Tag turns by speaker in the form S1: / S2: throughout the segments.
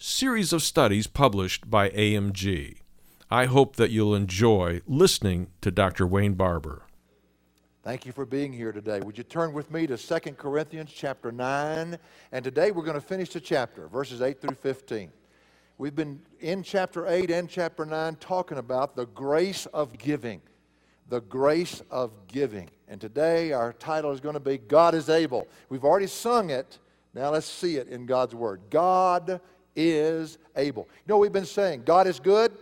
S1: series of studies published by AMG. I hope that you'll enjoy listening to Dr. Wayne Barber.
S2: Thank you for being here today. Would you turn with me to 2 Corinthians chapter 9? And today we're going to finish the chapter, verses 8 through 15. We've been in chapter 8 and chapter 9 talking about the grace of giving. The grace of giving. And today our title is going to be God is able. We've already sung it. Now let's see it in God's Word. God is able. You know we've been saying? God is good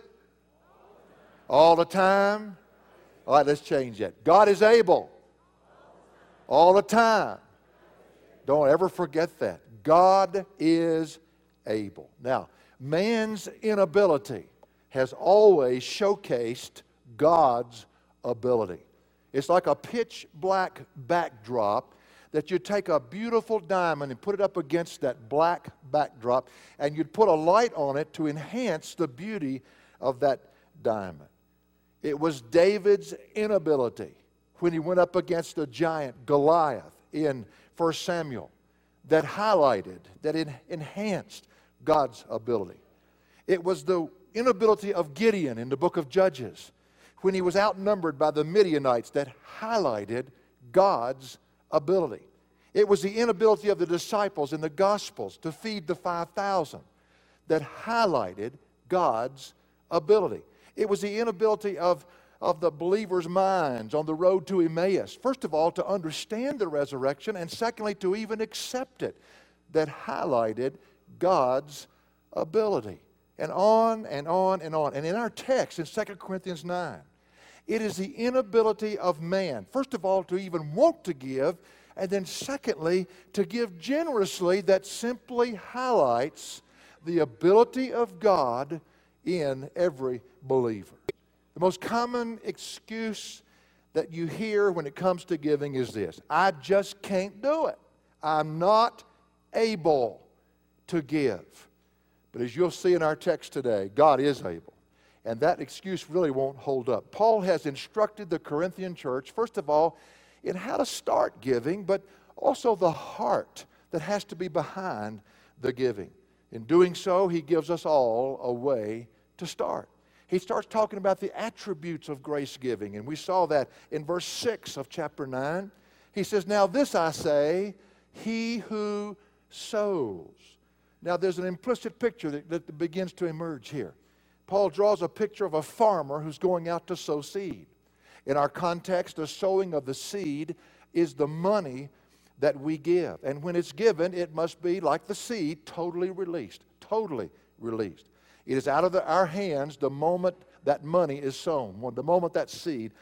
S2: all the time. All right, let's change that. God is able all the time. Don't ever forget that. God is able. Now, man's inability has always showcased God's ability. It's like a pitch black backdrop that you'd take a beautiful diamond and put it up against that black backdrop, and you'd put a light on it to enhance the beauty of that diamond. It was David's inability when he went up against the giant Goliath in 1 Samuel that highlighted, that enhanced God's ability. It was the inability of Gideon in the book of Judges when he was outnumbered by the Midianites that highlighted God's ability. It was the inability of the disciples in the Gospels to feed the 5,000 that highlighted God's ability. It was the inability of, of the believers' minds on the road to Emmaus, first of all, to understand the resurrection, and secondly, to even accept it, that highlighted God's ability. And on and on and on. And in our text in 2 Corinthians 9, it is the inability of man, first of all, to even want to give, and then secondly, to give generously that simply highlights the ability of God in every believer. The most common excuse that you hear when it comes to giving is this I just can't do it. I'm not able to give. But as you'll see in our text today, God is able and that excuse really won't hold up. Paul has instructed the Corinthian church, first of all, in how to start giving, but also the heart that has to be behind the giving. In doing so, he gives us all a way to start. He starts talking about the attributes of grace giving, and we saw that in verse 6 of chapter 9. He says, Now this I say, he who sows. Now there's an implicit picture that, that begins to emerge here. Paul draws a picture of a farmer who's going out to sow seed. In our context, the sowing of the seed is the money that we give. And when it's given, it must be, like the seed, totally released. Totally released. It is out of the, our hands the moment that money is sown, the moment that seed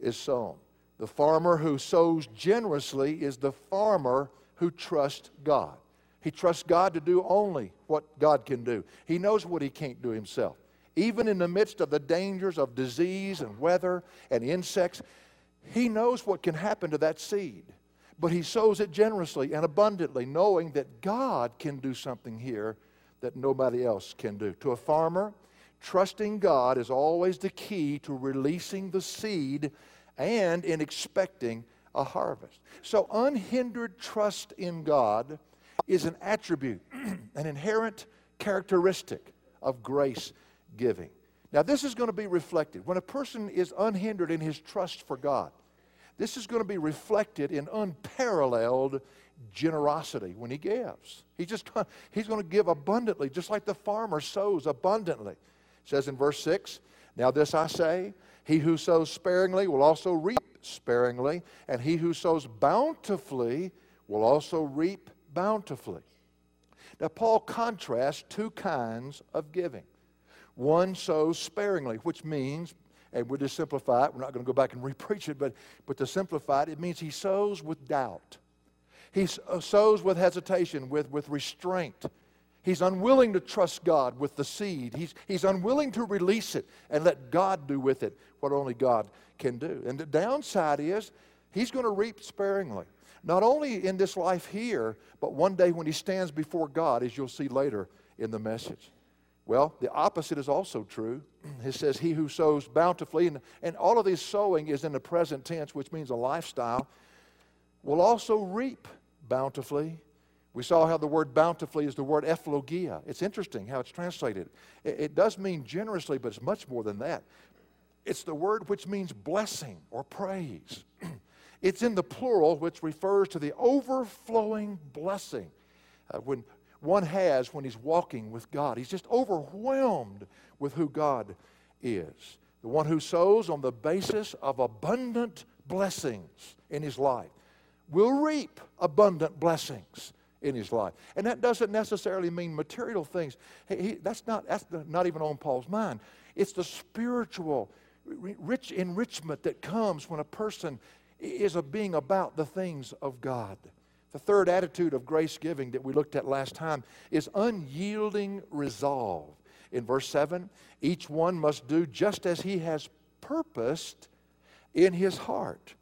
S2: is sown. The farmer who sows generously is the farmer who trusts God. He trusts God to do only what God can do. He knows what he can't do himself even in the midst of the dangers of disease and weather and insects, he knows what can happen to that seed. But he sows it generously and abundantly, knowing that God can do something here that nobody else can do. To a farmer, trusting God is always the key to releasing the seed and in expecting a harvest. So, unhindered trust in God is an attribute, an inherent characteristic of grace giving. Now, this is going to be reflected. When a person is unhindered in his trust for God, this is going to be reflected in unparalleled generosity when he gives. He just he's going to give abundantly, just like the farmer sows abundantly. It says in verse 6, Now this I say, he who sows sparingly will also reap sparingly, and he who sows bountifully will also reap bountifully. Now, Paul contrasts two kinds of giving. One sows sparingly, which means, and we'll just simplify it, we're not going to go back and repreach it, but, but to simplify it, it means he sows with doubt. He uh, sows with hesitation, with, with restraint. He's unwilling to trust God with the seed. He's, he's unwilling to release it and let God do with it what only God can do. And the downside is he's going to reap sparingly. Not only in this life here, but one day when he stands before God, as you'll see later in the message. Well, the opposite is also true. It says, He who sows bountifully, and, and all of this sowing is in the present tense, which means a lifestyle, will also reap bountifully. We saw how the word bountifully is the word ephlogia. It's interesting how it's translated. It, it does mean generously, but it's much more than that. It's the word which means blessing or praise. It's in the plural, which refers to the overflowing blessing uh, when one has when he's walking with God. He's just overwhelmed with who God is. The one who sows on the basis of abundant blessings in his life will reap abundant blessings in his life. And that doesn't necessarily mean material things. He, he, that's, not, that's not even on Paul's mind. It's the spiritual rich enrichment that comes when a person is a being about the things of God. The third attitude of grace giving that we looked at last time is unyielding resolve. In verse 7, each one must do just as he has purposed in his heart.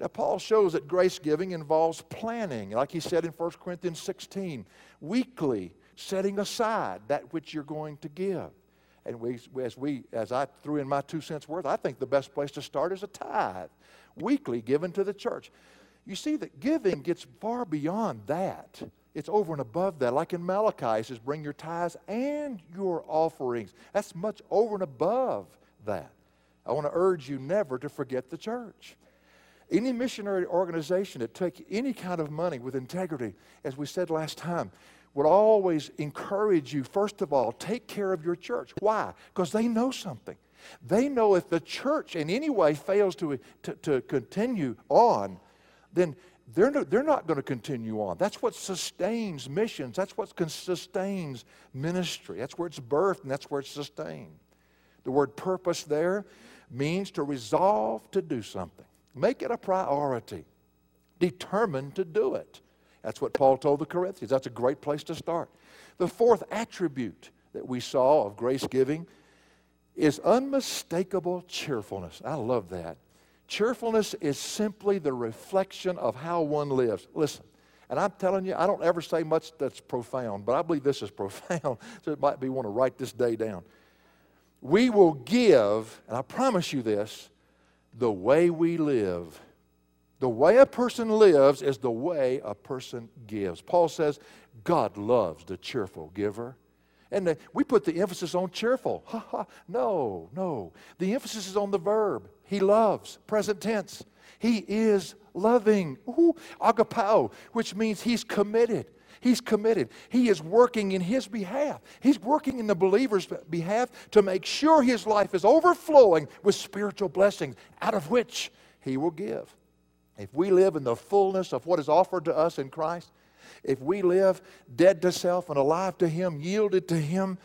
S2: Now, Paul shows that grace giving involves planning, like he said in 1 Corinthians 16, weekly setting aside that which you're going to give. And we, as, we, as I threw in my two cents worth, I think the best place to start is a tithe weekly given to the church. You see that giving gets far beyond that. It's over and above that. Like in Malachi, it says, bring your tithes and your offerings. That's much over and above that. I want to urge you never to forget the church. Any missionary organization that take any kind of money with integrity, as we said last time, would always encourage you, first of all, take care of your church. Why? Because they know something. They know if the church in any way fails to, to, to continue on, then they're, no, they're not going to continue on. That's what sustains missions. That's what sustains ministry. That's where it's birthed and that's where it's sustained. The word purpose there means to resolve to do something, make it a priority, determined to do it. That's what Paul told the Corinthians. That's a great place to start. The fourth attribute that we saw of grace giving is unmistakable cheerfulness. I love that. Cheerfulness is simply the reflection of how one lives. Listen, and I'm telling you, I don't ever say much that's profound, but I believe this is profound, so it might be want to write this day down. We will give, and I promise you this, the way we live. The way a person lives is the way a person gives. Paul says, God loves the cheerful giver. And the, we put the emphasis on cheerful. Ha ha. No, no. The emphasis is on the verb. He loves, present tense. He is loving. Ooh, agapao, which means he's committed. He's committed. He is working in his behalf. He's working in the believer's behalf to make sure his life is overflowing with spiritual blessings, out of which he will give. If we live in the fullness of what is offered to us in Christ, if we live dead to self and alive to Him, yielded to Him,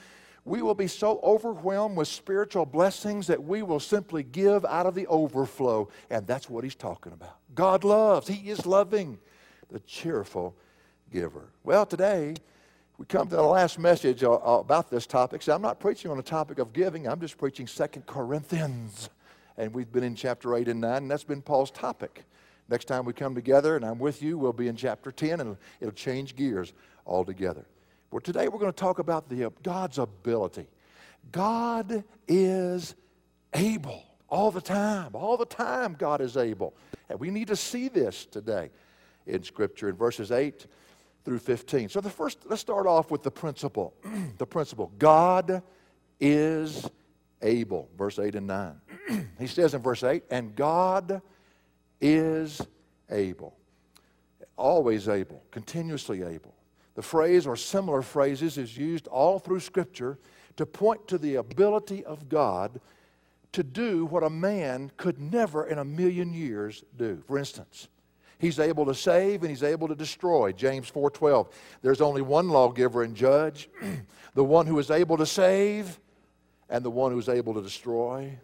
S2: we will be so overwhelmed with spiritual blessings that we will simply give out of the overflow. And that's what He's talking about. God loves, He is loving the cheerful giver. Well, today, we come to the last message uh, uh, about this topic. So I'm not preaching on the topic of giving, I'm just preaching Second Corinthians. And we've been in chapter 8 and 9, and that's been Paul's topic. Next time we come together and I'm with you, we'll be in chapter 10 and it'll change gears altogether. Well, today we're going to talk about the, uh, God's ability. God is able all the time. All the time, God is able. And we need to see this today in Scripture in verses 8 through 15. So, the first, let's start off with the principle. the principle God is able. Verse 8 and 9. he says in verse 8, and God is able. always able, continuously able. The phrase or similar phrases is used all through Scripture to point to the ability of God to do what a man could never in a million years do. For instance, he's able to save and he's able to destroy. James 4:12. There's only one lawgiver and judge, the one who is able to save and the one who is able to destroy.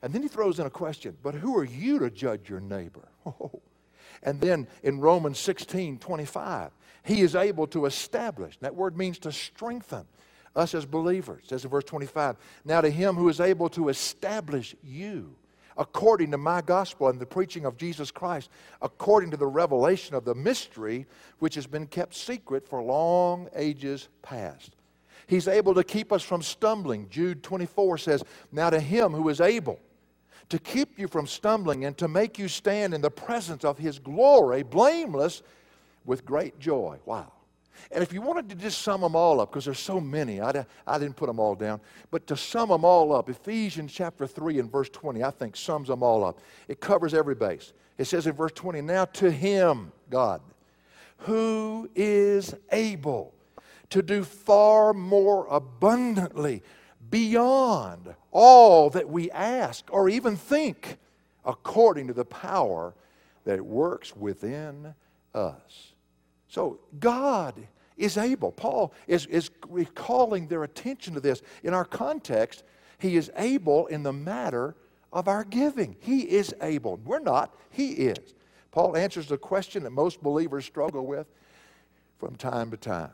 S2: And then he throws in a question, but who are you to judge your neighbor? Oh. And then in Romans 16, 25, he is able to establish. That word means to strengthen us as believers. It says in verse 25, Now to him who is able to establish you according to my gospel and the preaching of Jesus Christ, according to the revelation of the mystery which has been kept secret for long ages past. He's able to keep us from stumbling. Jude 24 says, Now to him who is able to keep you from stumbling and to make you stand in the presence of his glory, blameless, with great joy. Wow. And if you wanted to just sum them all up, because there's so many, I, I didn't put them all down, but to sum them all up, Ephesians chapter 3 and verse 20, I think sums them all up. It covers every base. It says in verse 20, Now to him, God, who is able to do far more abundantly beyond all that we ask or even think, according to the power that works within us. So God is able. Paul is, is recalling their attention to this. In our context, he is able in the matter of our giving. He is able. We're not, he is. Paul answers the question that most believers struggle with from time to time.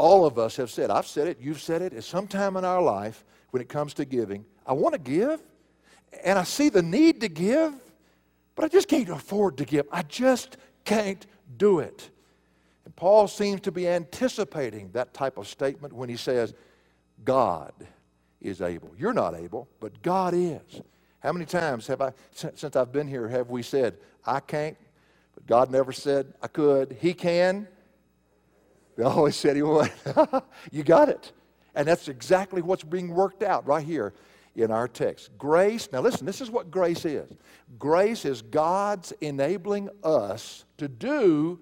S2: All of us have said, I've said it, you've said it, at some time in our life when it comes to giving, I want to give, and I see the need to give, but I just can't afford to give. I just can't do it. And Paul seems to be anticipating that type of statement when he says, God is able. You're not able, but God is. How many times have I, since I've been here, have we said, I can't, but God never said I could? He can. Always said he would. you got it. And that's exactly what's being worked out right here in our text. Grace, now listen, this is what grace is. Grace is God's enabling us to do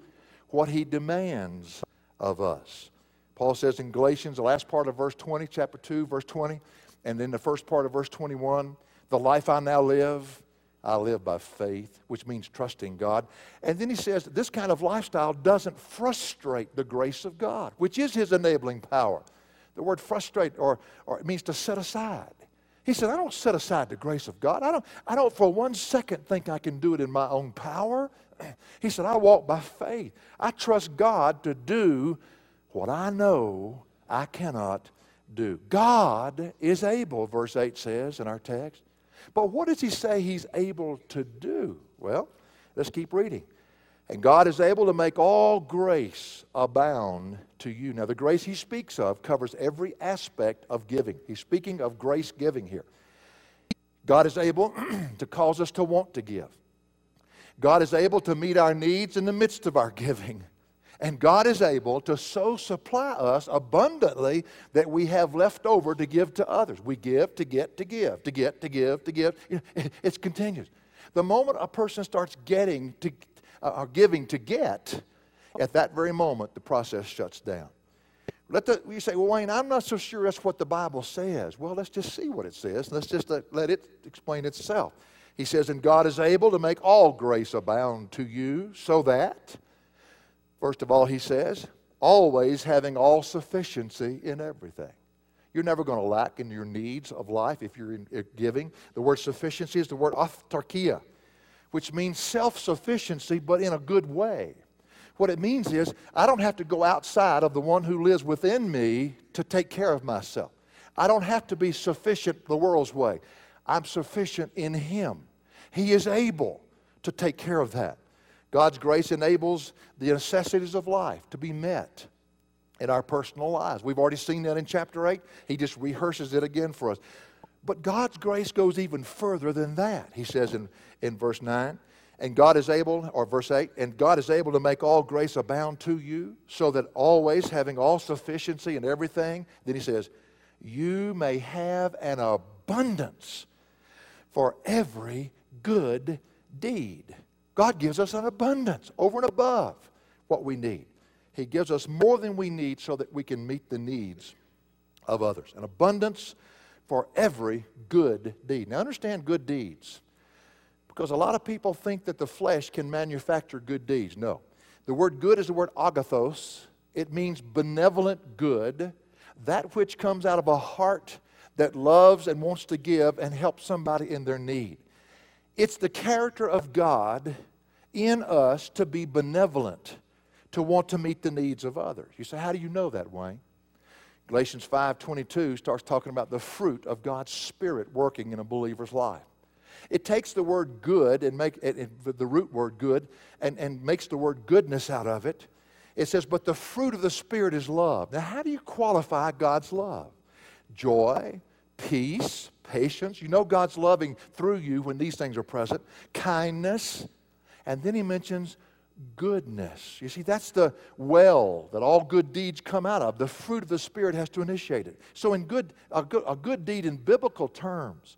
S2: what he demands of us. Paul says in Galatians, the last part of verse 20, chapter 2, verse 20, and then the first part of verse 21, the life I now live, I live by faith, which means trusting God. And then he says this kind of lifestyle doesn't frustrate the grace of God, which is his enabling power. The word frustrate or, or it means to set aside. He said, I don't set aside the grace of God. I don't, I don't for one second think I can do it in my own power. He said, I walk by faith. I trust God to do what I know I cannot do. God is able, verse 8 says in our text. But what does he say he's able to do? Well, let's keep reading. And God is able to make all grace abound to you. Now, the grace he speaks of covers every aspect of giving. He's speaking of grace giving here. God is able to cause us to want to give. God is able to meet our needs in the midst of our giving. And God is able to so supply us abundantly that we have left over to give to others. We give to get to give, to get to give, to give. It's continuous. The moment a person starts getting to, uh, giving to get, at that very moment, the process shuts down. Let the, you say, well, Wayne, I'm not so sure that's what the Bible says. Well, let's just see what it says. Let's just let, let it explain itself. He says, And God is able to make all grace abound to you, so that, first of all, he says, always having all sufficiency in everything. You're never going to lack in your needs of life if you're in, giving. The word sufficiency is the word autarkia, which means self sufficiency, but in a good way. What it means is, I don't have to go outside of the one who lives within me to take care of myself. I don't have to be sufficient the world's way. I'm sufficient in Him. He is able to take care of that. God's grace enables the necessities of life to be met in our personal lives. We've already seen that in chapter 8. He just rehearses it again for us. But God's grace goes even further than that. He says in, in verse 9, and God is able, or verse 8, and God is able to make all grace abound to you, so that always having all sufficiency in everything, then he says, you may have an abundance for every good deed. God gives us an abundance over and above. what we need. He gives us more than we need so that we can meet the needs of others. An abundance for every good deed. Now, understand good deeds. Because a lot of people think that the flesh can manufacture good deeds. No. The word good is the word agathos. It means benevolent good, that which comes out of a heart that loves and wants to give and help somebody in their need. It's the character of God in us to be benevolent, to want to meet the needs of others. You say, how do you know that, Wayne? Galatians 5:22 starts talking about the fruit of God's spirit working in a believer's life. It takes the word good and make it, the root word good and, and makes the word goodness out of it. It says, but the fruit of the Spirit is love. Now, how do you qualify God's love? Joy, peace, patience. You know God's loving through you when these things are present. Kindness. And then he mentions goodness. You see, that's the well that all good deeds come out of. The fruit of the Spirit has to initiate it. So, in good, a, good, a good deed in biblical terms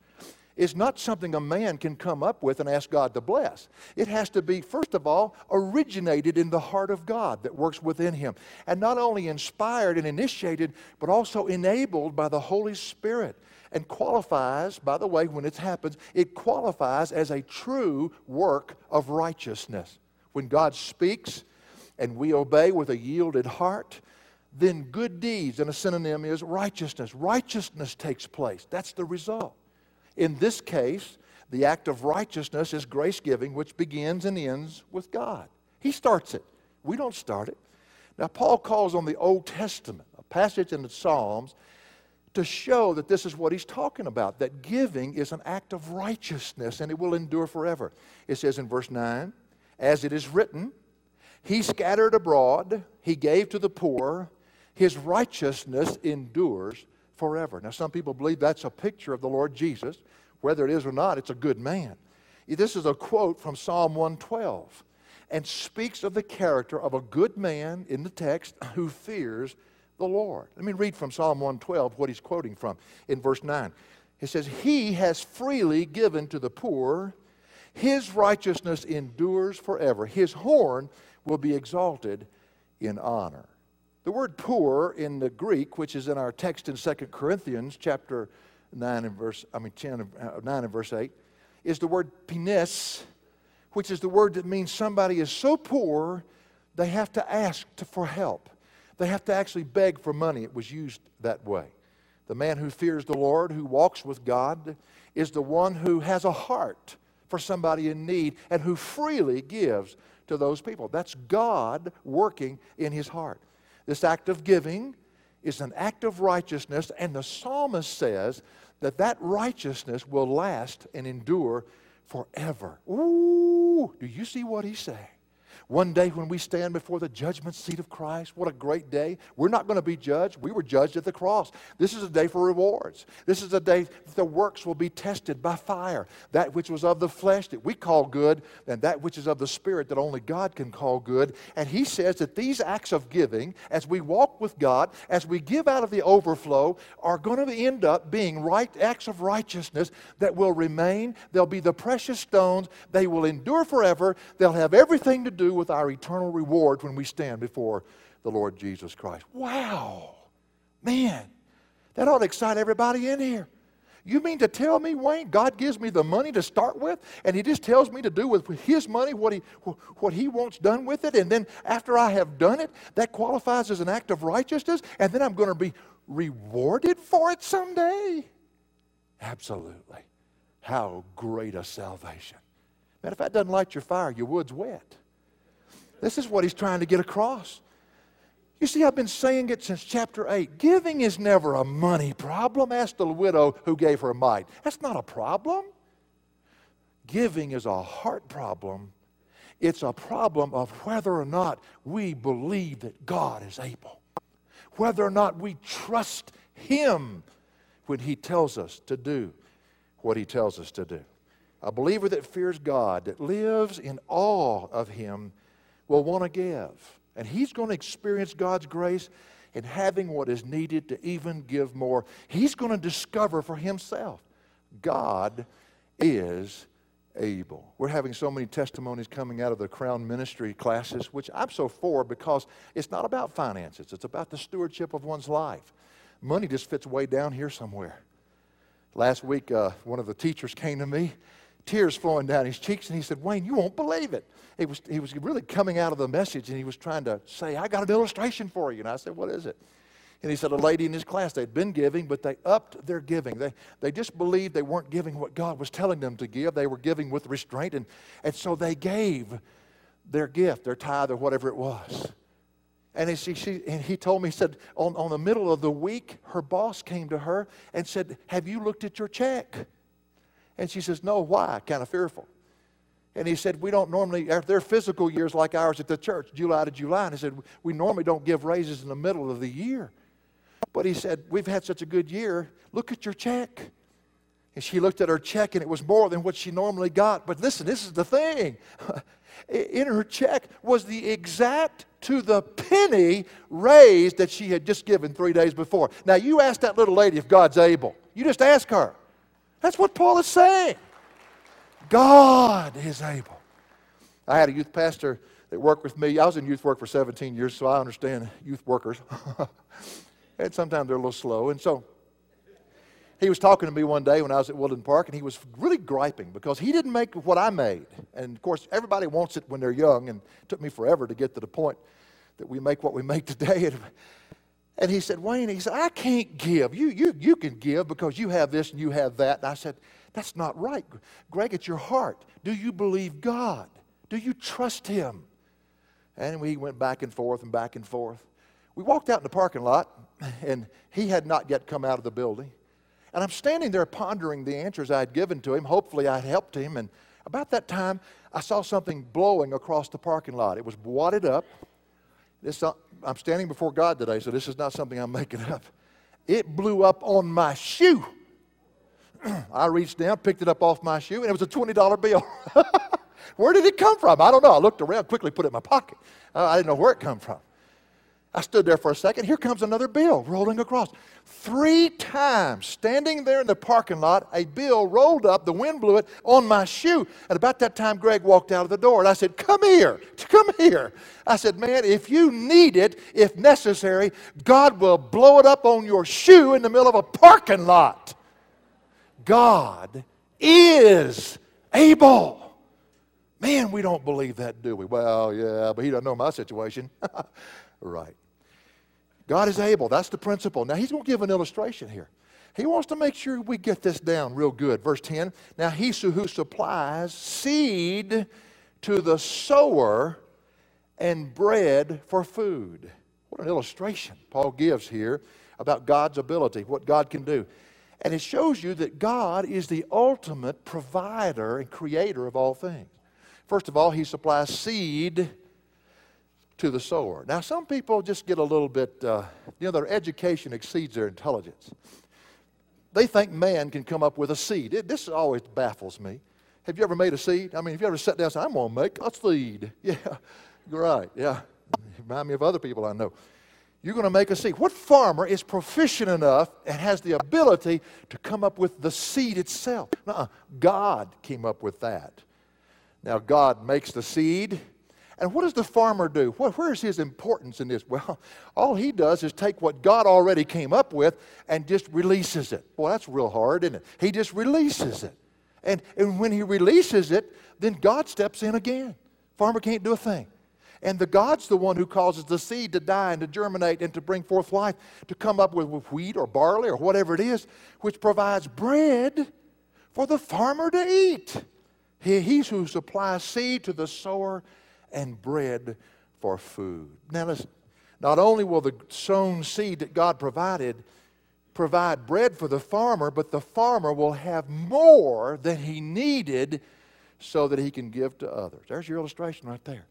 S2: is not something a man can come up with and ask God to bless. It has to be, first of all, originated in the heart of God that works within him. And not only inspired and initiated, but also enabled by the Holy Spirit. And qualifies, by the way, when it happens, it qualifies as a true work of righteousness. When God speaks and we obey with a yielded heart, then good deeds, and a synonym is righteousness. Righteousness takes place. That's the result. In this case, the act of righteousness is grace giving, which begins and ends with God. He starts it. We don't start it. Now, Paul calls on the Old Testament, a passage in the Psalms, to show that this is what he's talking about that giving is an act of righteousness and it will endure forever. It says in verse 9, as it is written, He scattered abroad, He gave to the poor, His righteousness endures forever. Now, some people believe that's a picture of the Lord Jesus. Whether it is or not, it's a good man. This is a quote from Psalm 112 and speaks of the character of a good man in the text who fears the Lord. Let me read from Psalm 112 what he's quoting from in verse 9. He says, He has freely given to the poor, His righteousness endures forever. His horn will be exalted in honor. The word poor in the Greek, which is in our text in 2 Corinthians chapter 9 and verse, I mean 10, uh, 9 and verse 8, is the word penes, which is the word that means somebody is so poor they have to ask to, for help. They have to actually beg for money. It was used that way. The man who fears the Lord, who walks with God, is the one who has a heart for somebody in need and who freely gives to those people. That's God working in his heart. This act of giving is an act of righteousness, and the psalmist says that that righteousness will last and endure forever. Ooh, do you see what he's saying? One day when we stand before the judgment seat of Christ, what a great day. We're not going to be judged. We were judged at the cross. This is a day for rewards. This is a day that the works will be tested by fire. That which was of the flesh that we call good, and that which is of the spirit that only God can call good. And he says that these acts of giving, as we walk with God, as we give out of the overflow, are going to end up being right acts of righteousness that will remain. They'll be the precious stones. They will endure forever. They'll have everything to do with our eternal reward when we stand before the Lord Jesus Christ. Wow. Man, that ought to excite everybody in here. You mean to tell me, Wayne, God gives me the money to start with, and He just tells me to do with His money what He, what he wants done with it, and then after I have done it, that qualifies as an act of righteousness, and then I'm going to be rewarded for it someday? Absolutely. How great a salvation. Man, if that doesn't light your fire, your wood's wet. This is what he's trying to get across. You see, I've been saying it since chapter 8. Giving is never a money problem. Ask the widow who gave her mite. That's not a problem. Giving is a heart problem. It's a problem of whether or not we believe that God is able, whether or not we trust Him when He tells us to do what He tells us to do. A believer that fears God, that lives in awe of Him, will want to give. And he's going to experience God's grace in having what is needed to even give more. He's going to discover for himself God is able. We're having so many testimonies coming out of the Crown Ministry classes, which I'm so for because it's not about finances, it's about the stewardship of one's life. Money just fits way down here somewhere. Last week, uh, one of the teachers came to me, tears flowing down his cheeks, and he said, Wayne, you won't believe it. He was, he was really coming out of the message, and he was trying to say, I got an illustration for you. And I said, What is it? And he said, A lady in his class, they'd been giving, but they upped their giving. They, they just believed they weren't giving what God was telling them to give. They were giving with restraint, and, and so they gave their gift, their tithe, or whatever it was. And, she, she, and he told me, he said, on, on the middle of the week, her boss came to her and said, Have you looked at your check? And she says, No, why? Kind of fearful. And he said, We don't normally, their fiscal years like ours at the church, July to July. And he said, We normally don't give raises in the middle of the year. But he said, We've had such a good year. Look at your check. And she looked at her check and it was more than what she normally got. But listen, this is the thing. In her check was the exact to the penny raise that she had just given three days before. Now, you ask that little lady if God's able. You just ask her. That's what Paul is saying. God is able. I had a youth pastor that worked with me. I was in youth work for 17 years, so I understand youth workers. and sometimes they're a little slow. And so he was talking to me one day when I was at Woodland Park, and he was really griping because he didn't make what I made. And of course, everybody wants it when they're young, and it took me forever to get to the point that we make what we make today. And he said, Wayne, he said, I can't give. You, you, you can give because you have this and you have that. And I said, That's not right. Greg, it's your heart. Do you believe God? Do you trust Him? And we went back and forth and back and forth. We walked out in the parking lot, and he had not yet come out of the building. And I'm standing there pondering the answers I had given to him. Hopefully, I'd helped him. And about that time, I saw something blowing across the parking lot. It was wadded up. This, I'm standing before God today, so this is not something I'm making up. It blew up on my shoe. I reached down, picked it up off my shoe, and it was a $20 bill. where did it come from? I don't know. I looked around, quickly put it in my pocket. Uh, I didn't know where it come from. I stood there for a second. Here comes another bill rolling across. Three times, standing there in the parking lot, a bill rolled up, the wind blew it on my shoe. And about that time, Greg walked out of the door. And I said, Come here, come here. I said, Man, if you need it, if necessary, God will blow it up on your shoe in the middle of a parking lot. God is able. Man, we don't believe that, do we? Well, yeah, but he doesn't know my situation. right. God is able. That's the principle. Now, he's going to give an illustration here. He wants to make sure we get this down real good. Verse 10 Now, he who supplies seed to the sower and bread for food. What an illustration Paul gives here about God's ability, what God can do. And it shows you that God is the ultimate provider and creator of all things. First of all, he supplies seed to the sower. Now, some people just get a little bit, uh, you know, their education exceeds their intelligence. They think man can come up with a seed. It, this always baffles me. Have you ever made a seed? I mean, have you ever sat down and said, I'm going to make a seed? Yeah, right. Yeah. Remind me of other people I know. You're going to make a seed. What farmer is proficient enough and has the ability to come up with the seed itself? nuh God came up with that. Now, God makes the seed and what does the farmer do? where's his importance in this? Well, all he does is take what God already came up with and just releases it. Well, that's real hard, isn't it? He just releases it. And, and when he releases it, then God steps in again. Farmer can't do a thing. And the God's the one who causes the seed to die and to germinate and to bring forth life, to come up with, with wheat or barley or whatever it is, which provides bread for the farmer to eat. He, he's who supplies seed to the sower and bread for food. Now, listen, not only will the sown seed that God provided provide bread for the farmer, but the farmer will have more than he needed so that he can give to others. There's your illustration right there.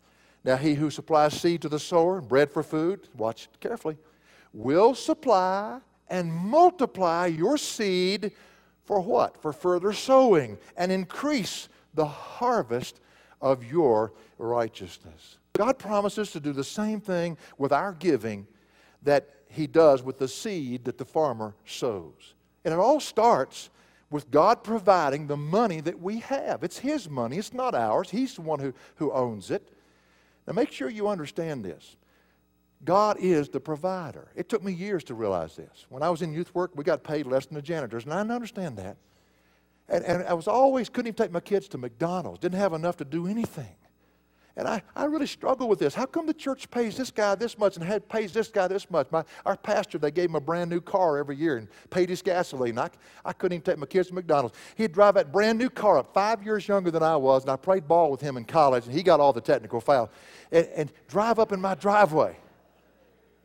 S2: Now, he who supplies seed to the sower and bread for food, watch carefully, will supply and multiply your seed for what? For further sowing and increase the harvest of your righteousness. God promises to do the same thing with our giving that He does with the seed that the farmer sows. And it all starts with God providing the money that we have. It's His money, it's not ours. He's the one who, who owns it. Now, make sure you understand this. God is the provider. It took me years to realize this. When I was in youth work, we got paid less than the janitors, and I understand that. And, and I was always, couldn't even take my kids to McDonald's, didn't have enough to do anything. And I, I really struggle with this. How come the church pays this guy this much and had, pays this guy this much? My, our pastor, they gave him a brand new car every year and paid his gasoline. I, I couldn't even take my kids to McDonald's. He'd drive that brand new car up, five years younger than I was, and I played ball with him in college, and he got all the technical fouls, and, and drive up in my driveway.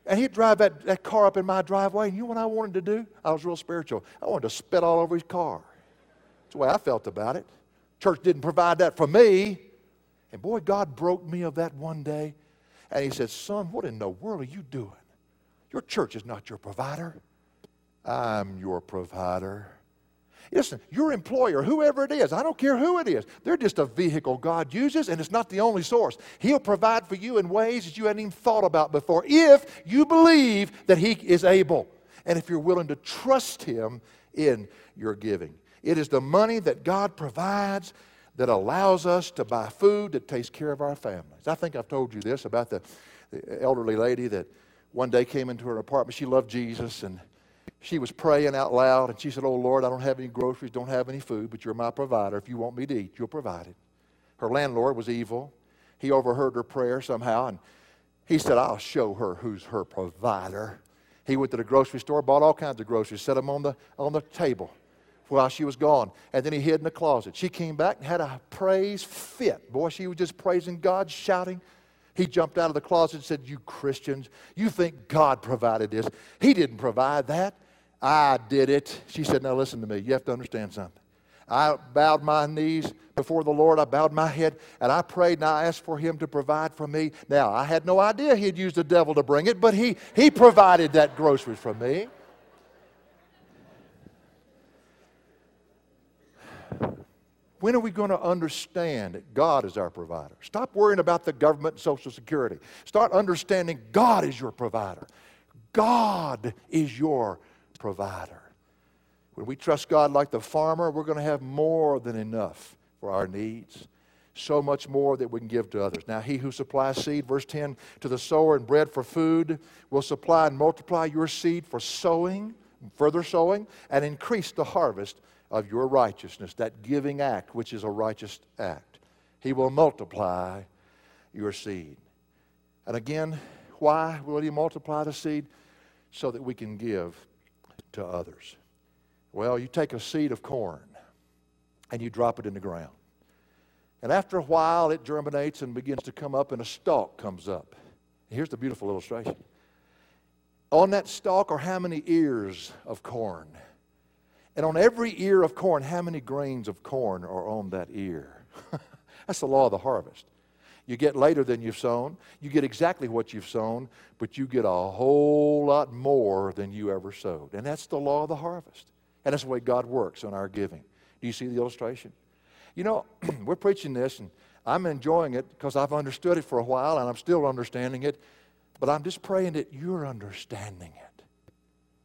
S2: And he'd drive that, that car up in my driveway, and you know what I wanted to do? I was real spiritual. I wanted to spit all over his car. The way I felt about it. Church didn't provide that for me. And boy, God broke me of that one day. And He said, Son, what in the world are you doing? Your church is not your provider. I'm your provider. Listen, your employer, whoever it is, I don't care who it is, they're just a vehicle God uses, and it's not the only source. He'll provide for you in ways that you hadn't even thought about before if you believe that He is able and if you're willing to trust Him in your giving. It is the money that God provides that allows us to buy food that takes care of our families. I think I've told you this about the, the elderly lady that one day came into her apartment. She loved Jesus and she was praying out loud and she said, Oh Lord, I don't have any groceries, don't have any food, but you're my provider. If you want me to eat, you'll provide it. Her landlord was evil. He overheard her prayer somehow and he said, I'll show her who's her provider. He went to the grocery store, bought all kinds of groceries, set them on the, on the table while she was gone. And then he hid in the closet. She came back and had a praise fit. Boy, she was just praising God, shouting. He jumped out of the closet and said, You Christians, you think God provided this. He didn't provide that. I did it. She said, Now listen to me. You have to understand something. I bowed my knees before the Lord. I bowed my head and I prayed and I asked for Him to provide for me. Now, I had no idea He'd use the devil to bring it, but He, he provided that groceries for me. When are we going to understand that God is our provider? Stop worrying about the government and Social Security. Start understanding God is your provider. God is your provider. When we trust God like the farmer, we're going to have more than enough for our needs. So much more that we can give to others. Now, he who supplies seed, verse 10, to the sower and bread for food will supply and multiply your seed for sowing, further sowing, and increase the harvest of your righteousness, that giving act, which is a righteous act. He will multiply your seed. And again, why will He multiply the seed? So that we can give to others. Well, you take a seed of corn and you drop it in the ground. And after a while, it germinates and begins to come up, and a stalk comes up. Here's the beautiful illustration. On that stalk are how many ears of corn? And on every ear of corn, how many grains of corn are on that ear? That's the law of the harvest. You get later than you've sown. You get exactly what you've sown, but you get a whole lot more than you ever sowed. And that's the law of the harvest. And that's the way God works on our giving. Do you see the illustration? You know, we're preaching this, and I'm enjoying it because I've understood it for a while, and I'm still understanding it. But I'm just praying that you're understanding it.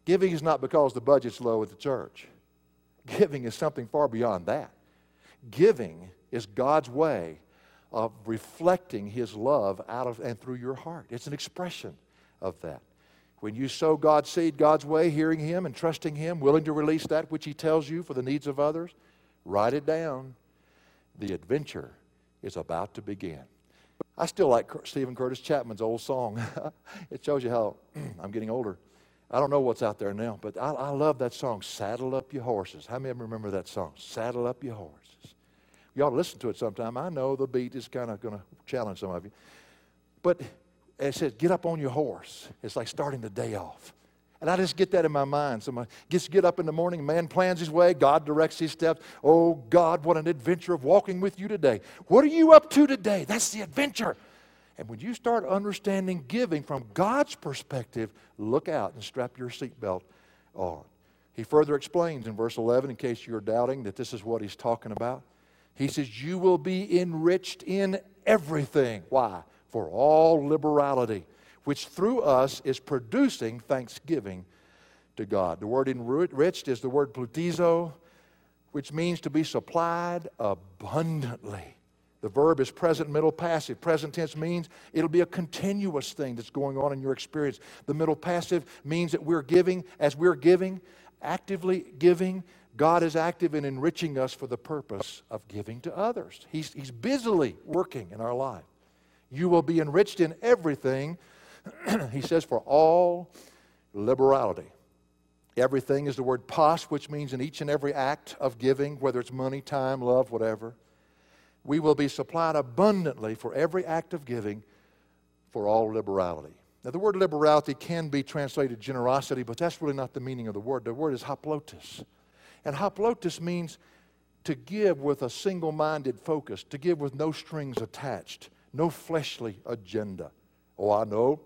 S2: Giving is not because the budget's low at the church. Giving is something far beyond that. Giving is God's way of reflecting His love out of and through your heart. It's an expression of that. When you sow God's seed God's way, hearing Him and trusting Him, willing to release that which He tells you for the needs of others, write it down. The adventure is about to begin. I still like Steven Curtis Chapman's old song. it shows you how I'm getting older. I don't know what's out there now, but I, I love that song, Saddle Up Your Horses. How many of remember that song? Saddle Up Your Horses. You ought to listen to it sometime. I know the beat is kind of going to challenge some of you. But it says, get up on your horse. It's like starting the day off. And I just get that in my mind. So I just get up in the morning, man plans his way, God directs his steps. Oh God, what an adventure of walking with you today. What are you up to today? That's the adventure. And when you start understanding giving from God's perspective, look out and strap your seatbelt on. He further explains in verse 11, in case you're doubting that this is what he's talking about. He says, You will be enriched in everything. Why? For all liberality, which through us is producing thanksgiving to God. The word enriched is the word ploutizo. which means to be supplied abundantly. The verb is present middle passive. Present tense means it'll be a continuous thing that's going on in your experience. The middle passive means that we're giving, as we're giving, actively giving, God is active in enriching us for the purpose of giving to others. He's, he's busily working in our life. You will be enriched in everything, he says, for all liberality. Everything is the word pas, which means in each and every act of giving, whether it's money, time, love, whatever. We will be supplied abundantly for every act of giving for all liberality. Now, the word liberality can be translated generosity, but that's really not the meaning of the word. The word is hoplotus. And hoplotus means to give with a single minded focus, to give with no strings attached, no fleshly agenda. Oh, I know.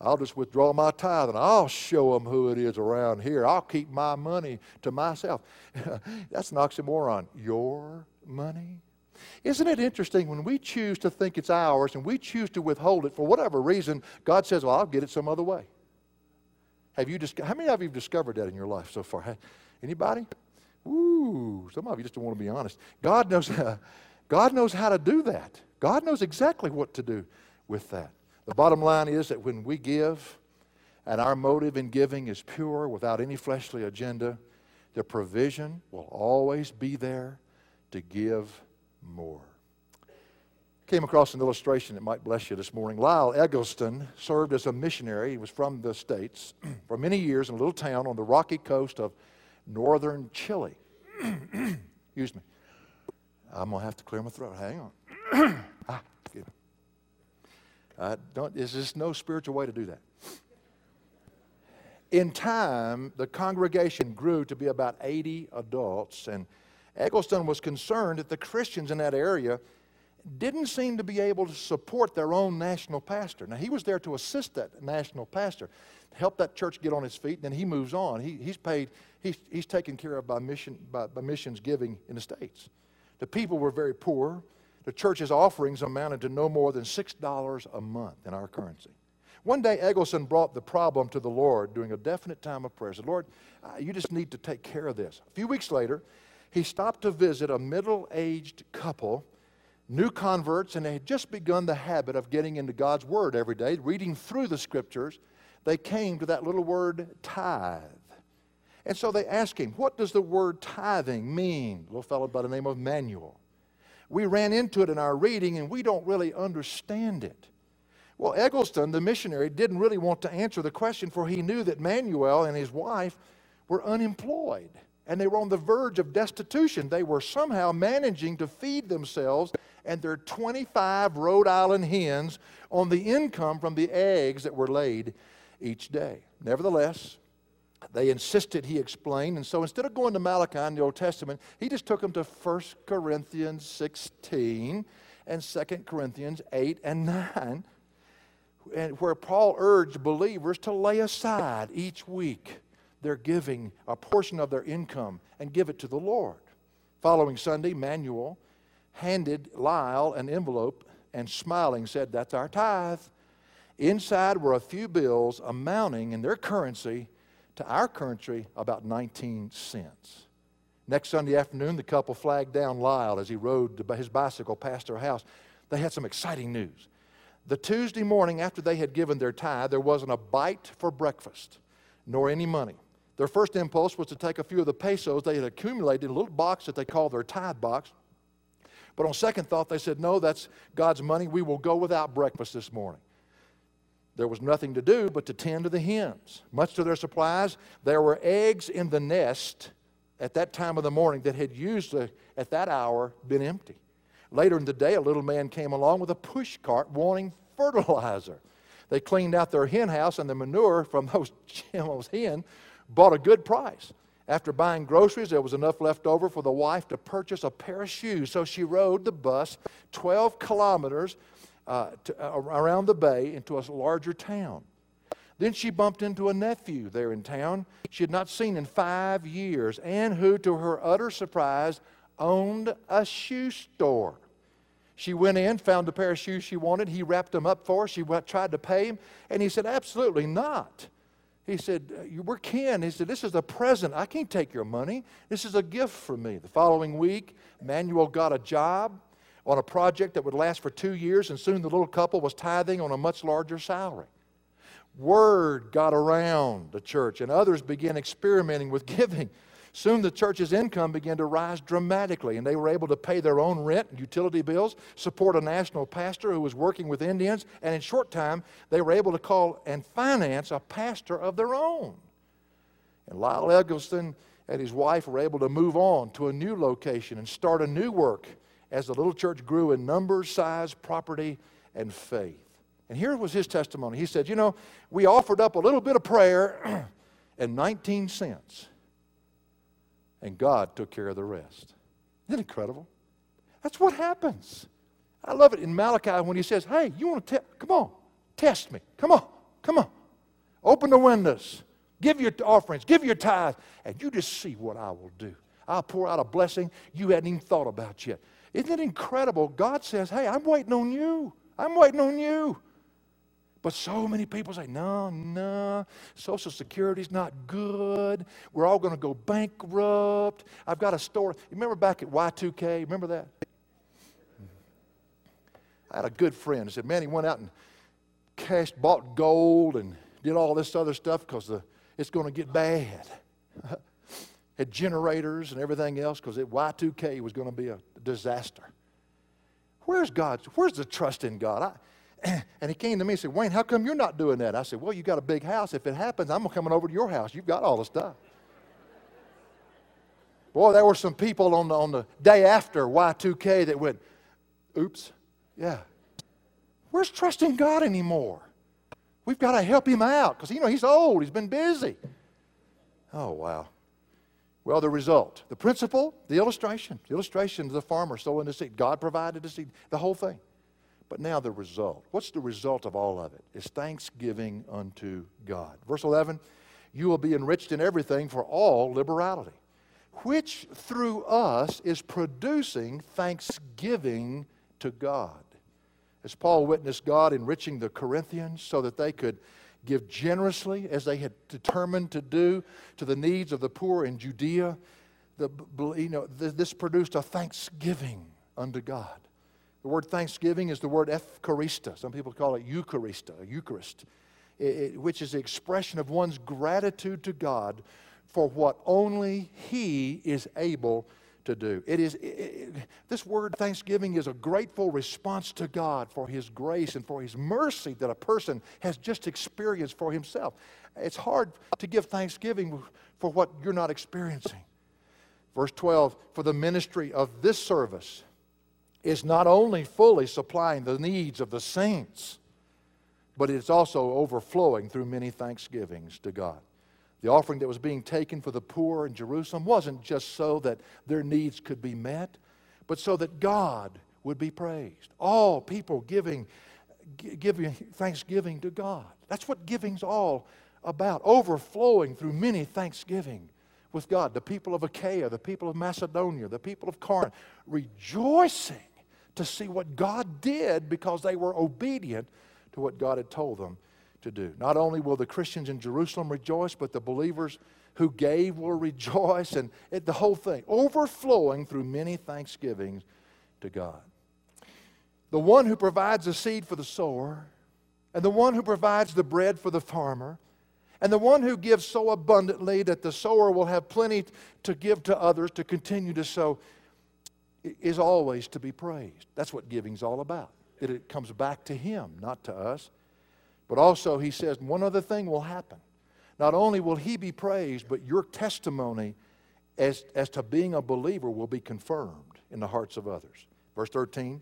S2: I'll just withdraw my tithe and I'll show them who it is around here. I'll keep my money to myself. That's an oxymoron. Your money? Isn't it interesting when we choose to think it's ours and we choose to withhold it for whatever reason, God says, Well, I'll get it some other way. Have you how many of you have discovered that in your life so far? Anybody? Ooh, some of you just don't want to be honest. God knows, God knows how to do that. God knows exactly what to do with that. The bottom line is that when we give, and our motive in giving is pure without any fleshly agenda, the provision will always be there to give more. Came across an illustration that might bless you this morning. Lyle Eggleston served as a missionary. He was from the States for many years in a little town on the rocky coast of northern Chile. Excuse me. I'm going to have to clear my throat. Hang on. ah, uh, don't, there's just no spiritual way to do that. In time, the congregation grew to be about 80 adults, and Eggleston was concerned that the Christians in that area didn't seem to be able to support their own national pastor. Now, he was there to assist that national pastor, help that church get on its feet, and then he moves on. He, he's paid, he's, he's taken care of by, mission, by, by missions giving in the States. The people were very poor. The church's offerings amounted to no more than $6 a month in our currency. One day, Eggleston brought the problem to the Lord during a definite time of prayer. He said, Lord, you just need to take care of this. A few weeks later, he stopped to visit a middle aged couple, new converts, and they had just begun the habit of getting into God's Word every day, reading through the Scriptures. They came to that little word tithe. And so they asked him, What does the word tithing mean? A little fellow by the name of Manuel. We ran into it in our reading and we don't really understand it. Well, Eggleston, the missionary, didn't really want to answer the question, for he knew that Manuel and his wife were unemployed and they were on the verge of destitution. They were somehow managing to feed themselves and their 25 Rhode Island hens on the income from the eggs that were laid each day. Nevertheless, they insisted he explain, and so instead of going to Malachi in the Old Testament, he just took them to 1 Corinthians 16 and 2 Corinthians 8 and 9, and where Paul urged believers to lay aside each week their giving, a portion of their income, and give it to the Lord. Following Sunday, Manuel handed Lyle an envelope and smiling said, That's our tithe. Inside were a few bills amounting in their currency to our currency about 19 cents. Next Sunday afternoon, the couple flagged down Lyle as he rode his bicycle past their house. They had some exciting news. The Tuesday morning after they had given their tithe, there wasn't a bite for breakfast, nor any money. Their first impulse was to take a few of the pesos they had accumulated in a little box that they called their tithe box. But on second thought, they said, No, that's God's money. We will go without breakfast this morning. There was nothing to do but to tend to the hens. Much to their surprise, there were eggs in the nest at that time of the morning that had usually, at that hour, been empty. Later in the day, a little man came along with a push cart wanting fertilizer. They cleaned out their hen house, and the manure from those, those hen bought a good price. After buying groceries, there was enough left over for the wife to purchase a pair of shoes. So she rode the bus 12 kilometers uh, to, uh, around the bay into a larger town. Then she bumped into a nephew there in town she had not seen in five years, and who, to her utter surprise, owned a shoe store. She went in, found the pair of shoes she wanted. He wrapped them up for her. She went, tried to pay him, and he said, Absolutely not. He said, uh, We're kin. He said, This is a present. I can't take your money. This is a gift from me. The following week, Manuel got a job on a project that would last for two years, and soon the little couple was tithing on a much larger salary. Word got around the church, and others began experimenting with giving. Soon the church's income began to rise dramatically, and they were able to pay their own rent and utility bills, support a national pastor who was working with Indians, and in short time, they were able to call and finance a pastor of their own. And Lyle Eggleston and his wife were able to move on to a new location and start a new work as the little church grew in numbers, size, property, and faith. And here was his testimony. He said, You know, we offered up a little bit of prayer and 19 cents and God took care of the rest. Isn't it incredible? That's what happens. I love it in Malachi when he says, Hey, you want to, come on, test me. Come on, come on. Open the windows, give your offerings, give your tithes, and you just see what I will do. I'll pour out a blessing you hadn't even thought about yet. Isn't it incredible? God says, Hey, I'm waiting on you. I'm waiting on you. But so many people say, no, no, Social Security's not good. We're all going to go bankrupt. I've got a store. You remember back at Y2K? Remember that? I had a good friend. He said, man, he went out and cashed, bought gold and did all this other stuff because it's going to get bad. had generators and everything else because Y2K was going to be a disaster. Where's God? Where's the trust in God? I, and he came to me and said, Wayne, how come you're not doing that? I said, Well, you got a big house. If it happens, I'm coming over to your house. You've got all the stuff. Boy, there were some people on the, on the day after Y2K that went, Oops, yeah. Where's trusting God anymore? We've got to help him out because, you know, he's old, he's been busy. Oh, wow. Well, the result, the principle, the illustration, the illustration of the farmer sowing the seed. God provided the seed, the whole thing. But now the result. What's the result of all of it? Is thanksgiving unto God. Verse 11, you will be enriched in everything for all liberality, which through us is producing thanksgiving to God. As Paul witnessed God enriching the Corinthians so that they could give generously as they had determined to do to the needs of the poor in Judea, the, you know, this produced a thanksgiving unto God. The word thanksgiving is the word Eucharista. Some people call it Eucharista, Eucharist, it, which is the expression of one's gratitude to God for what only He is able to do. It is it, this word thanksgiving is a grateful response to God for His grace and for His mercy that a person has just experienced for himself. It's hard to give thanksgiving for what you're not experiencing. Verse 12, for the ministry of this service is not only fully supplying the needs of the saints, but it's also overflowing through many thanksgivings to God. The offering that was being taken for the poor in Jerusalem wasn't just so that their needs could be met, but so that God would be praised. All people giving, giving thanksgiving to God. That's what giving's all about, overflowing through many thanksgiving with God. The people of Achaia, the people of Macedonia, the people of Corinth, rejoicing to see what God did because they were obedient to what God had told them to do. Not only will the Christians in Jerusalem rejoice, but the believers who gave will rejoice, and it, the whole thing overflowing through many thanksgivings to God. The one who provides the seed for the sower, and the one who provides the bread for the farmer, and the one who gives so abundantly that the sower will have plenty to give to others to continue to sow is always to be praised. That's what giving's all about. That it comes back to Him, not to us. But also, He says one other thing will happen. Not only will He be praised, but your testimony as, as to being a believer will be confirmed in the hearts of others. Verse 13,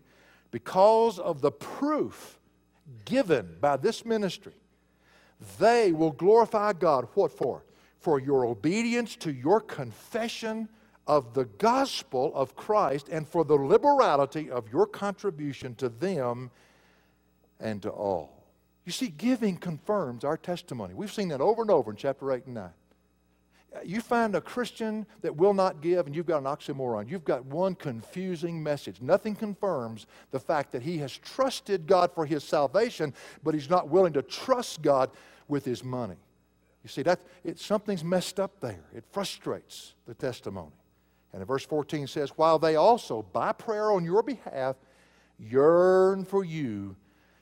S2: because of the proof given by this ministry, they will glorify God. What for? For your obedience to your confession of the gospel of Christ and for the liberality of your contribution to them and to all. You see, giving confirms our testimony. We've seen that over and over in chapter 8 and 9. You find a Christian that will not give, and you've got an oxymoron. You've got one confusing message. Nothing confirms the fact that he has trusted God for his salvation, but he's not willing to trust God with his money. You see, that it, something's messed up there. It frustrates the testimony. And verse 14 says, While they also, by prayer on your behalf, yearn for you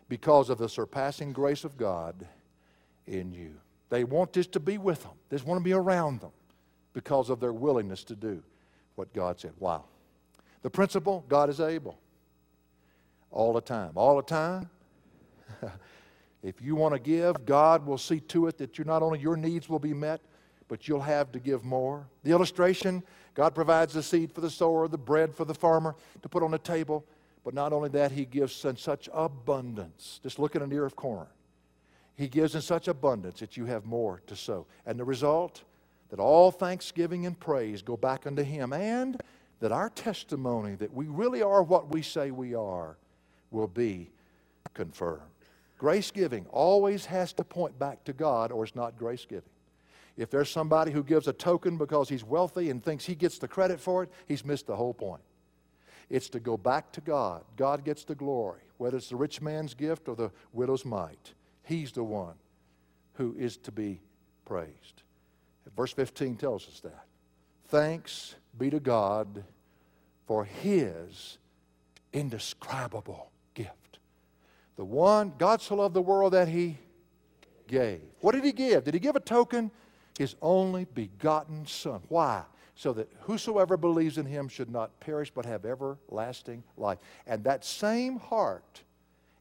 S2: because of the surpassing grace of God in you. They want this to be with them, they want to be around them because of their willingness to do what God said. Wow. The principle God is able. All the time. All the time. if you want to give, God will see to it that you not only your needs will be met, but you'll have to give more. The illustration God provides the seed for the sower, the bread for the farmer to put on the table. But not only that, He gives in such abundance. Just look at an ear of corn. He gives in such abundance that you have more to sow. And the result, that all thanksgiving and praise go back unto Him, and that our testimony that we really are what we say we are will be confirmed. Grace giving always has to point back to God, or it's not grace giving. If there's somebody who gives a token because he's wealthy and thinks he gets the credit for it, he's missed the whole point. It's to go back to God. God gets the glory, whether it's the rich man's gift or the widow's mite. He's the one who is to be praised. Verse 15 tells us that. Thanks be to God for his indescribable gift. The one, God so loved the world that he gave. What did he give? Did he give a token? His only begotten Son. Why? So that whosoever believes in him should not perish but have everlasting life. And that same heart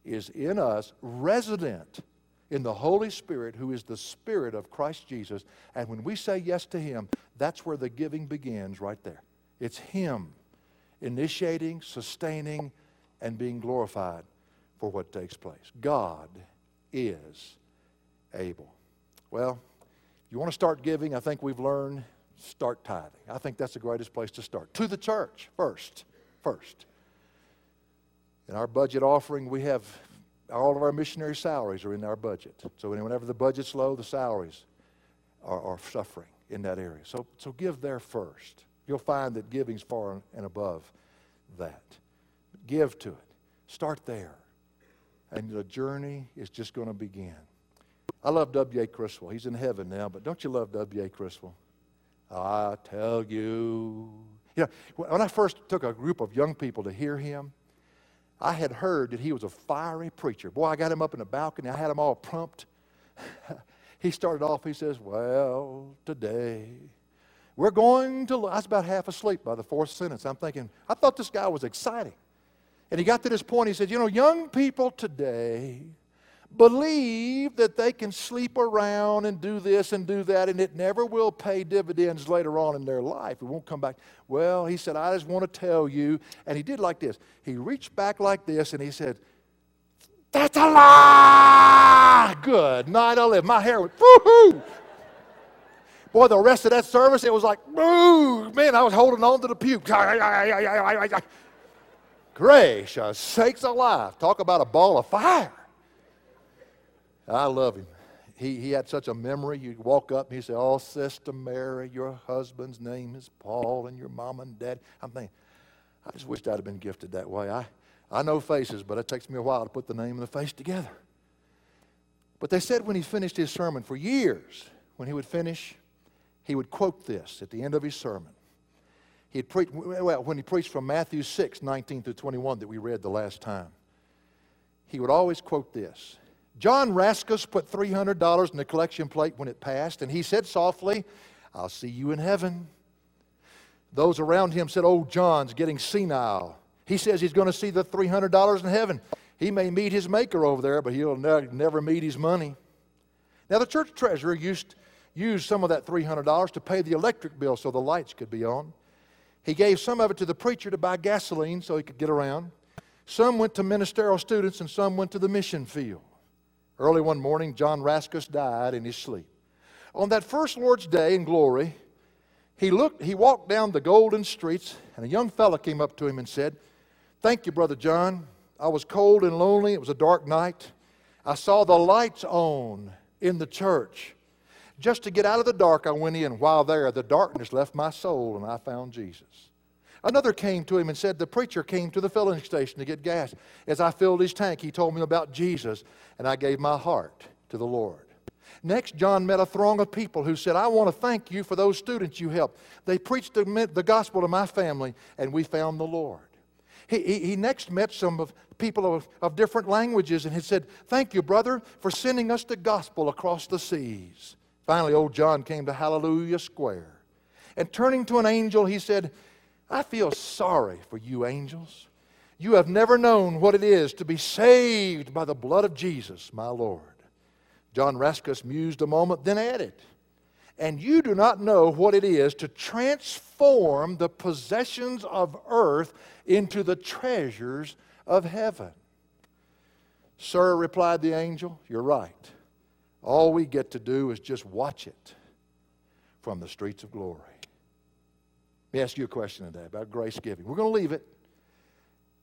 S2: is in us, resident in the Holy Spirit, who is the Spirit of Christ Jesus. And when we say yes to Him, that's where the giving begins right there. It's Him initiating, sustaining, and being glorified for what takes place. God is able. Well, you want to start giving, I think we've learned start tithing. I think that's the greatest place to start. To the church first. First. In our budget offering, we have all of our missionary salaries are in our budget. So whenever the budget's low, the salaries are, are suffering in that area. So, so give there first. You'll find that giving's far and above that. Give to it. Start there. And the journey is just going to begin. I love W.A. Criswell. He's in heaven now, but don't you love W.A. Criswell? I tell you. You know, when I first took a group of young people to hear him, I had heard that he was a fiery preacher. Boy, I got him up in the balcony. I had him all pumped. he started off, he says, Well, today we're going to. I was about half asleep by the fourth sentence. I'm thinking, I thought this guy was exciting. And he got to this point, he said, You know, young people today believe that they can sleep around and do this and do that, and it never will pay dividends later on in their life. It won't come back. Well, he said, I just want to tell you. And he did like this. He reached back like this and he said, That's a lie! Good night, I live. My hair went, woohoo! Boy, the rest of that service, it was like, boo! Man, I was holding on to the pew. Gracious sakes alive. Talk about a ball of fire. I love him. He, he had such a memory. You'd walk up and he'd say, Oh, Sister Mary, your husband's name is Paul, and your mom and dad. I'm thinking, I just wished I'd have been gifted that way. I, I know faces, but it takes me a while to put the name and the face together. But they said when he finished his sermon, for years, when he would finish, he would quote this at the end of his sermon. He'd preach, well, when he preached from Matthew 6, 19 through 21, that we read the last time, he would always quote this John Raskus put $300 in the collection plate when it passed, and he said softly, I'll see you in heaven. Those around him said, Oh, John's getting senile. He says he's going to see the $300 in heaven. He may meet his maker over there, but he'll ne- never meet his money. Now, the church treasurer used, used some of that $300 to pay the electric bill so the lights could be on. He gave some of it to the preacher to buy gasoline so he could get around. Some went to ministerial students, and some went to the mission field. Early one morning, John Raskus died in his sleep. On that first Lord's Day in glory, he looked, he walked down the golden streets, and a young fellow came up to him and said, Thank you, Brother John. I was cold and lonely. It was a dark night. I saw the lights on in the church. Just to get out of the dark, I went in. While there, the darkness left my soul, and I found Jesus. Another came to him and said, The preacher came to the filling station to get gas. As I filled his tank, he told me about Jesus, and I gave my heart to the Lord. Next, John met a throng of people who said, I want to thank you for those students you helped. They preached the, gospel to my family, and we found the Lord. He, he, he next met some of people of, of different languages and he said, Thank you, brother, for sending us the gospel across the seas. Finally, old John came to Hallelujah Square. And turning to an angel, he said, I feel sorry for you, angels. You have never known what it is to be saved by the blood of Jesus, my Lord. John Ruskin mused a moment, then added, And you do not know what it is to transform the possessions of earth into the treasures of heaven. Sir, replied the angel, you're right. All we get to do is just watch it from the streets of glory. Let me ask you a question today about grace giving. We're going to leave it.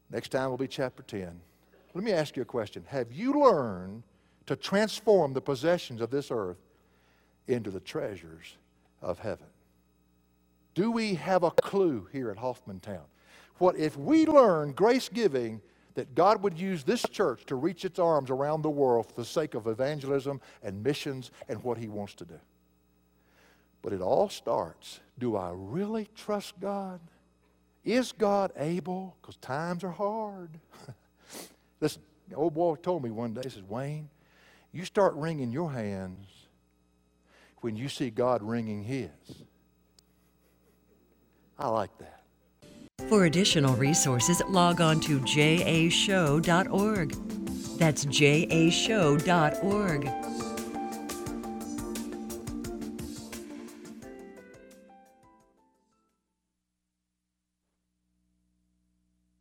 S2: Next time will be chapter 10. Let me ask you a question. Have you learned to transform the possessions of this earth into the treasures of heaven. Do we have a clue here at Hoffmantown? What if we learn grace giving that God would use this church to reach its arms around the world for the sake of evangelism and missions and what He wants to do? But it all starts do I really trust God? Is God able? Because times are hard. Listen, the old boy told me one day, he says, Wayne, you start wringing your hands when you see God wringing His. I like that.
S3: For additional resources, log on to jashow.org. That's jashow.org.